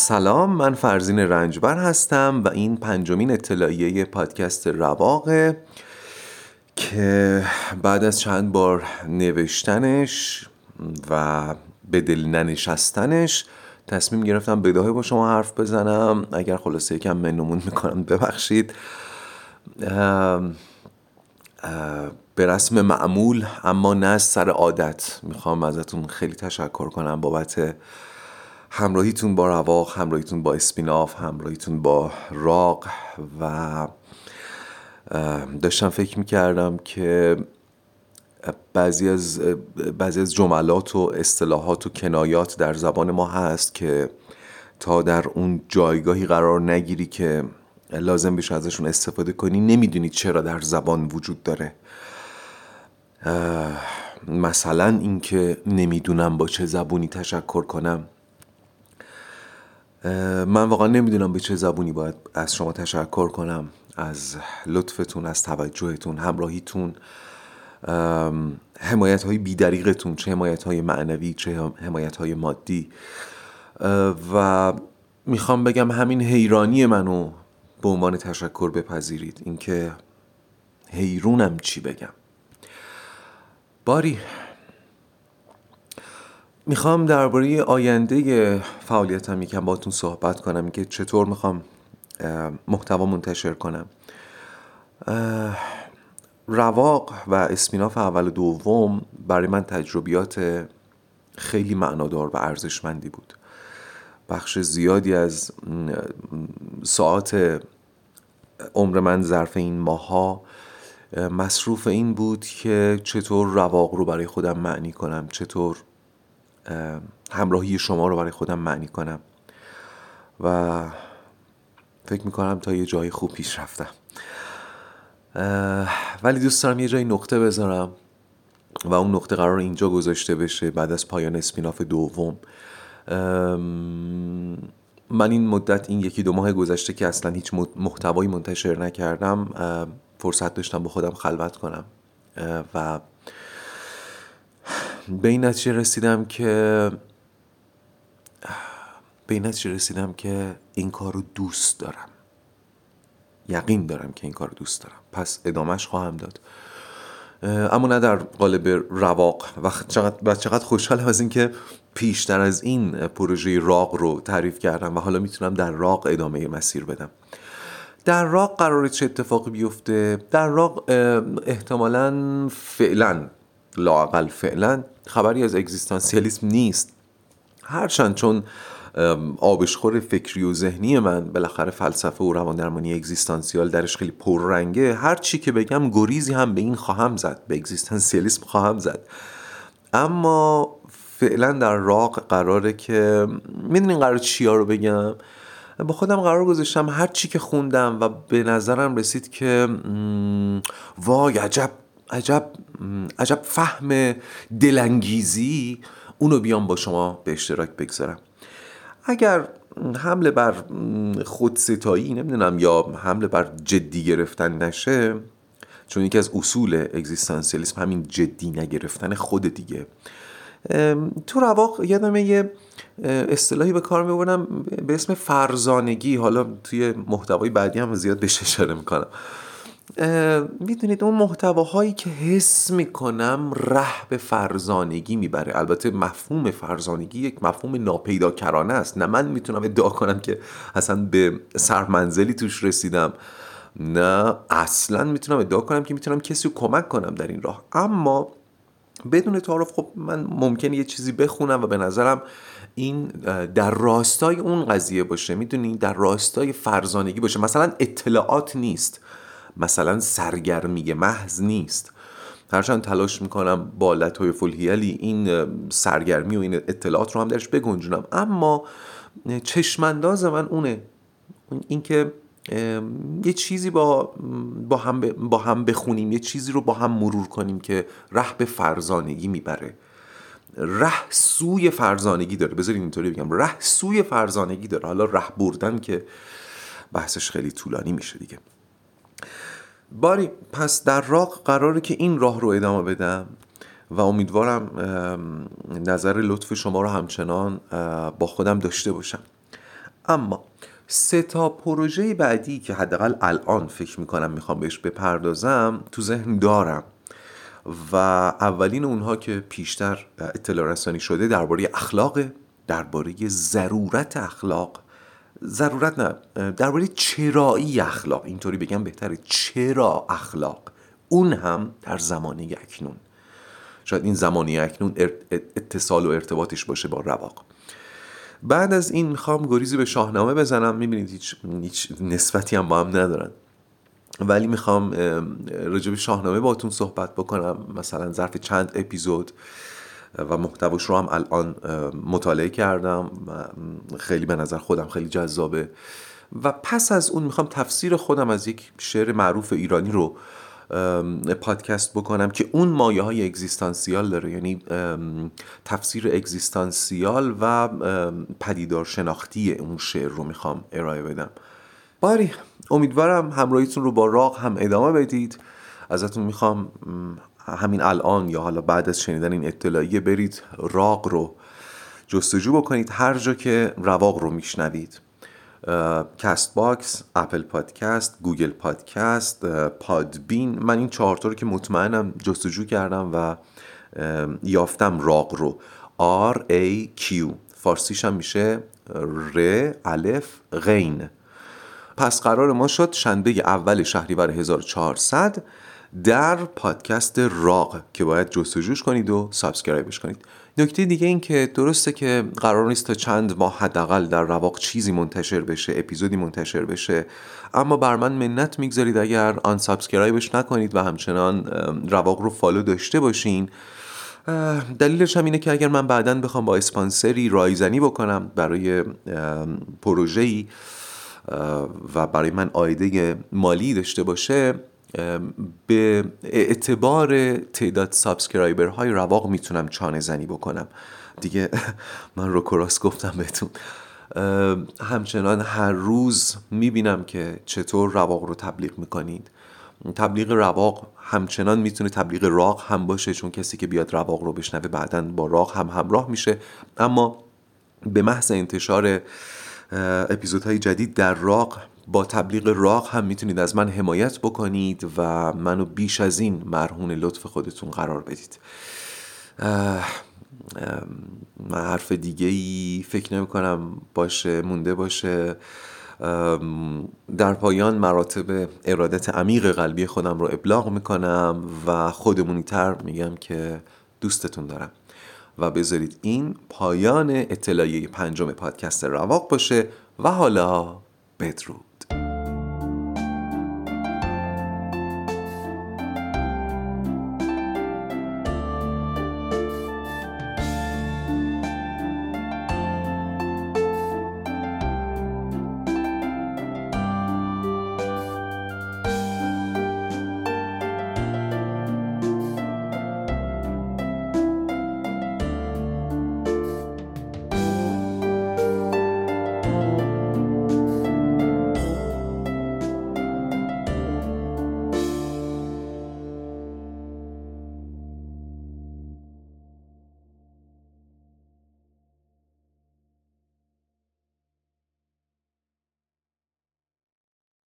سلام من فرزین رنجبر هستم و این پنجمین اطلاعیه پادکست رواقه که بعد از چند بار نوشتنش و به دل ننشستنش تصمیم گرفتم بداهه با شما حرف بزنم. اگر خلاصه یکم منمون می‌کنم ببخشید. به رسم معمول اما نه سر عادت. می‌خوام ازتون خیلی تشکر کنم بابت همراهیتون با رواق همراهیتون با اسپیناف همراهیتون با راق و داشتم فکر می‌کردم که بعضی از, بعضی از جملات و اصطلاحات و کنایات در زبان ما هست که تا در اون جایگاهی قرار نگیری که لازم بشه ازشون استفاده کنی نمی‌دونی چرا در زبان وجود داره. مثلا اینکه نمی‌دونم با چه زبونی تشکر کنم. من واقعا نمی‌دونم به چه زبونی باید از شما تشکر کنم از لطفتون از توجهتون همراهیتون حمایت های بیدریقتون چه حمایت های معنوی چه حمایت های مادی و می‌خوام بگم همین حیرانی منو به عنوان تشکر بپذیرید. اینکه حیرونم چی بگم. باری می‌خوام درباره آینده فعالیتم یکم باتون صحبت کنم که چطور می‌خوام محتوا منتشر کنم. رواق و اسپیناف اول و دوم برای من تجربیات خیلی معنادار و ارزشمندی بود. بخش زیادی از ساعت عمر من ظرف این ماها مصروف این بود که چطور رواق رو برای خودم معنی کنم چطور همراهی شما رو برای خودم معنی کنم. و فکر می‌کنم تا یه جای خوب پیش رفتم. ولی دوست دارم یه جای نقطه بذارم و اون نقطه قرار اینجا گذاشته بشه بعد از پایان اسپیناف دوم. من این مدت این یکی دو ماه گذشته که اصلا هیچ محتوایی منتشر نکردم فرصت داشتم با خودم خلوت کنم. و به این نتیجه رسیدم که به این نتیجه رسیدم که این کار رو دوست دارم. یقین دارم که این کار رو دوست دارم. پس ادامهش خواهم داد. اما نه در قالب رواق. و چقدر, چقدر خوشحالم از اینکه پیشتر از این پروژه راق رو تعریف کردم و حالا می‌تونم در راق ادامه مسیر بدم. در راق قرار چه اتفاقی بیفته؟ در راق احتمالا فعلا لاقل فعلا خبری از اگزیستانسیالیسم نیست. هرچند چون آبشخور فکری و ذهنی من بالاخره فلسفه و روان درمانی اگزیستانسیال درش خیلی پررنگه هر چی که بگم گریزی هم به این خواهم زد به اگزیستانسیالیسم خواهم زد. اما فعلا در راق قراره که می‌دونین قرار چیا رو بگم؟ با خودم قرار گذاشتم هر چی که خوندم و به نظرم رسید که وای عجب عجب عجب فهم دلانگیزی اونو بیام با شما به اشتراک بگذارم. اگر حمله بر خودستایی نمی‌دونم یا حمله بر جدی گرفتن نشه چون یکی از اصول اگزیستانسیالیسم همین جدی نگرفتن خود دیگه. تو رواق یادم یه اصطلاحی به کار می‌برم به اسم فرزانگی. حالا توی محتوای بعدی هم زیاد بهش اشاره می‌کنم. می‌دونید اون محتواهایی که حس می‌کنم ره به فرزانگی می‌بره. البته مفهوم فرزانگی یک مفهوم ناپیدا کرانه است. نه من می‌تونم ادعا کنم که اصلا به سرمنزلی توش رسیدم. نه اصلا می‌تونم ادعا کنم که می‌تونم کسی رو کمک کنم در این راه. اما بدون تعارف خب من ممکنه یه چیزی بخونم و به نظرم این در راستای اون قضیه باشه. می‌دونی؟ در راستای فرزانگی باشه. مثلا اطلاعات نیست. مثلا سرگرمی محض نیست. هرچند تلاش می‌کنم با لطای فلهیلی این سرگرمی و این اطلاعات رو هم درش بگنجونم. اما چشمانداز من اونه. اینکه یه چیزی با, با, هم با هم بخونیم یه چیزی رو با هم مرور کنیم که ره به فرزانگی می‌بره. ره سوی فرزانگی داره. بذارین اینطوری بگم. ره سوی فرزانگی داره. حالا ره بردن که بحثش خیلی طولانی میشه دیگه. باری پس در راق قراره که این راه رو ادامه بدم و امیدوارم نظر لطف شما رو همچنان با خودم داشته باشم. اما سه تا پروژه بعدی که حداقل الان فکر می‌کنم می‌خوام بهش بپردازم تو ذهن دارم و اولین اونها که پیشتر اطلاع رسانی شده درباره اخلاق درباره ضرورت اخلاق ضرورت نه. درباره چرایی اخلاق اینطوری بگم بهتره. چرا اخلاق؟ اون هم در زمانه اکنون. شاید این زمانه اکنون اتصال و ارتباطش باشه با رواق. بعد از این می‌خوام گریزی به شاهنامه بزنم. می‌بینید هیچ, هیچ نسبتی هم با هم ندارن. ولی می‌خوام راجب شاهنامه باتون صحبت بکنم. مثلا ظرف چند اپیزود. و محتواش رو هم الان مطالعه کردم خیلی به نظر خودم خیلی جذابه. و پس از اون می‌خوام تفسیر خودم از یک شعر معروف ایرانی رو پادکست بکنم که اون مایه های اگزیستانسیال داره. یعنی تفسیر اگزیستانسیال و پدیدار شناختی اون شعر رو می‌خوام ارائه بدم. باری امیدوارم همراهیتون رو با راق هم ادامه بدید. ازتون می‌خوام همین الان یا حالا بعد از شنیدن این اطلاعیه برید راق رو جستجو بکنید هر جا که رواق رو میشنوید. کست باکس، اپل پادکست، گوگل پادکست، پادبین من این چهارتا رو که مطمئنم جستجو کردم و یافتم راق رو. R A Q. فارسیش هم میشه ر الف غین. پس قرار ما شد شنبه اول شهریور 1400 در پادکست راق که باید جستجوش کنید و subscribe ش کنید. نکته دیگه این که درسته که قرار نیست تا چند ماه حداقل در رواق چیزی منتشر بشه اپیزودی منتشر بشه اما بر من منت می‌گذارید اگر unsubscribe ش نکنید و همچنان رواق رو follow داشته باشین. دلیلش هم اینه که اگر من بعدا بخوام با اسپانسری رایزنی بکنم برای پروژه‌ای و برای من عایدی مالی داشته باشه به اعتبار تعداد subscriber های رواق می‌تونم چانه زنی بکنم. دیگه من رو کراس گفتم بهتون. همچنان هر روز می‌بینم که چطور رواق رو تبلیغ می‌کنید. تبلیغ رواق همچنان می‌تونه تبلیغ راق هم باشه چون کسی که بیاد رواق رو بشنوه بعدا با راق هم همراه میشه. اما به محض انتشار اپیزودهای جدید در راق با تبلیغ راق هم می‌تونید از من حمایت بکنید و منو بیش از این مرهون لطف خودتون قرار بدید. من حرف دیگه ای فکر نمی کنم باشه مونده باشه. در پایان مراتب ارادت عمیق قلبی خودم رو ابلاغ می‌کنم و خودمونی تر میگم که دوستتون دارم. و بذارید این پایان اطلاعیه پنجم پادکست رواق باشه و حالا بدرود.